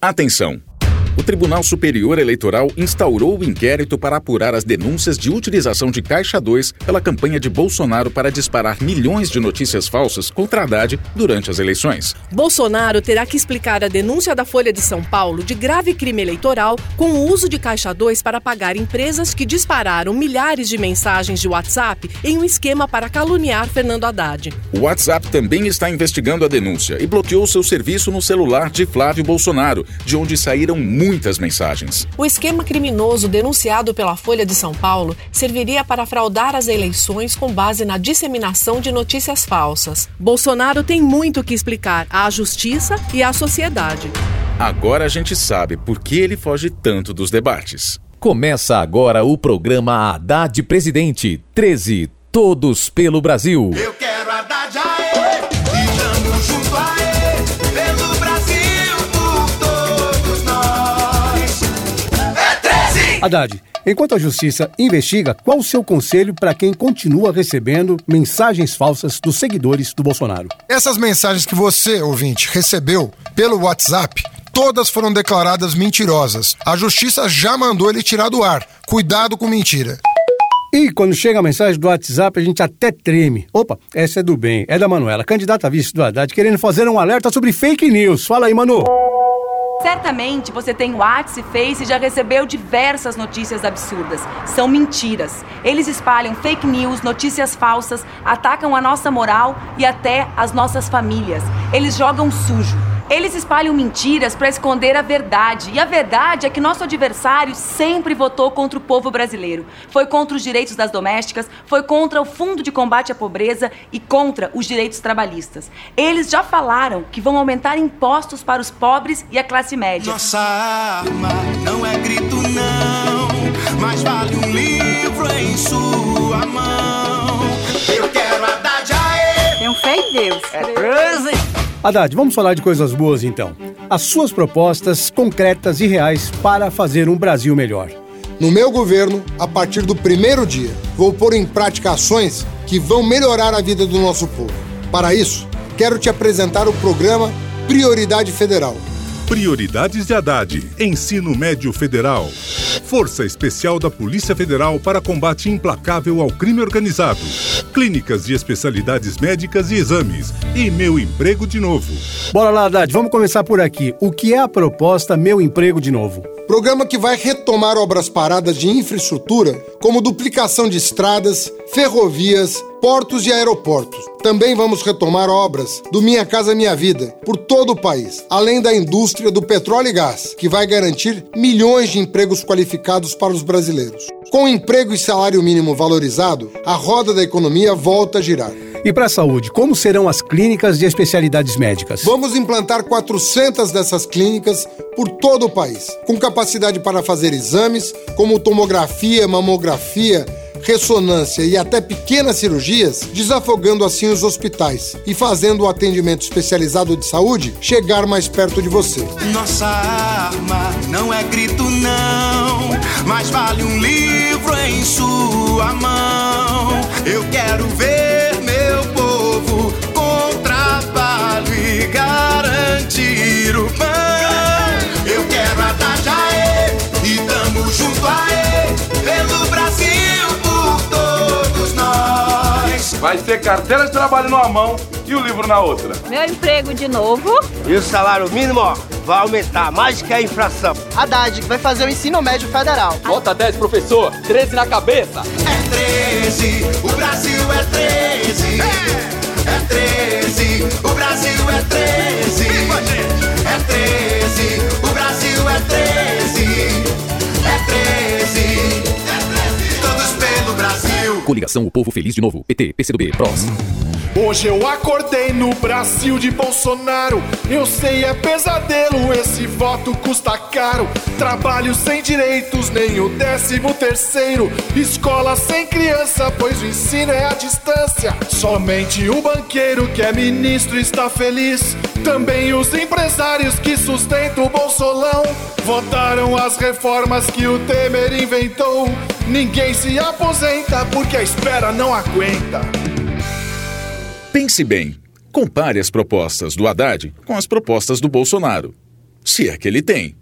Atenção! O Tribunal Superior Eleitoral instaurou o inquérito para apurar as denúncias de utilização de Caixa 2 pela campanha de Bolsonaro para disparar milhões de notícias falsas contra Haddad durante as eleições. Bolsonaro terá que explicar a denúncia da Folha de São Paulo de grave crime eleitoral com o uso de Caixa 2 para pagar empresas que dispararam milhares de mensagens de WhatsApp em um esquema para caluniar Fernando Haddad. O WhatsApp também está investigando a denúncia e bloqueou seu serviço no celular de Flávio Bolsonaro, de onde saíram muitos muitas mensagens. O esquema criminoso denunciado pela Folha de São Paulo serviria para fraudar as eleições com base na disseminação de notícias falsas. Bolsonaro tem muito que explicar à justiça e à sociedade. Agora a gente sabe por que ele foge tanto dos debates. Começa agora o programa Haddad Presidente 13 Todos pelo Brasil. Eu quero Haddad Haddad, enquanto a justiça investiga, qual o seu conselho para quem continua recebendo mensagens falsas dos seguidores do Bolsonaro? Essas mensagens que você, ouvinte, recebeu pelo WhatsApp, todas foram declaradas mentirosas. A justiça já mandou ele tirar do ar. Cuidado com mentira. E quando chega a mensagem do WhatsApp, a gente até treme. Opa, essa é do bem, é da Manuela, candidata a vice do Haddad, querendo fazer um alerta sobre fake news. Fala aí, Manu. Certamente você tem WhatsApp e Face e já recebeu diversas notícias absurdas. São mentiras. Eles espalham fake news, notícias falsas, atacam a nossa moral e até as nossas famílias. Eles jogam sujo. Eles espalham mentiras para esconder a verdade. E a verdade é que nosso adversário sempre votou contra o povo brasileiro. Foi contra os direitos das domésticas, foi contra o Fundo de Combate à Pobreza e contra os direitos trabalhistas. Eles já falaram que vão aumentar impostos para os pobres e a classe média. Nossa arma não é grito, Haddad, vamos falar de coisas boas então. As suas propostas concretas e reais para fazer um Brasil melhor. No meu governo, a partir do primeiro dia, vou pôr em prática ações que vão melhorar a vida do nosso povo. Para isso, quero te apresentar o programa Prioridade Federal. Prioridades de Haddad. Ensino Médio Federal. Força Especial da Polícia Federal para combate implacável ao crime organizado. Clínicas de especialidades médicas e exames. E meu emprego de novo. Bora lá, Haddad, vamos começar por aqui. O que é a proposta Meu Emprego de Novo? Programa que vai retomar obras paradas de infraestrutura, como duplicação de estradas, ferrovias, portos e aeroportos. Também vamos retomar obras do Minha Casa Minha Vida por todo o país, além da indústria do petróleo e gás, que vai garantir milhões de empregos qualificados para os brasileiros. Com emprego e salário mínimo valorizado, a roda da economia volta a girar. E para a saúde, como serão as clínicas de especialidades médicas? Vamos implantar 400 dessas clínicas por todo o país, com capacidade para fazer exames como tomografia, mamografia, ressonância e até pequenas cirurgias, desafogando assim os hospitais e fazendo o atendimento especializado de saúde chegar mais perto de você. Nossa arma não é grito, não, mas vale um livro em sua mão. Vai ser carteira de trabalho numa mão e o livro na outra. Meu emprego de novo. E o salário mínimo, ó, vai aumentar mais que a inflação. Haddad, que vai fazer o ensino médio federal. Nota 10, professor. 13 na cabeça. É 13, o Brasil é 13. É 13, o Brasil é 13. Coligação O Povo Feliz de Novo. PT, PCdoB, PROS. Hoje eu acordei no Brasil de Bolsonaro. Eu sei, é pesadelo, esse voto custa caro. Trabalho sem direitos, nem o décimo terceiro. Escola sem criança, pois o ensino é à distância. Somente o banqueiro que é ministro está feliz. Também os empresários que sustentam o Bolsolão. Votaram as reformas que o Temer inventou. Ninguém se aposenta porque a espera não aguenta. Pense bem. Compare as propostas do Haddad com as propostas do Bolsonaro. Se é que ele tem.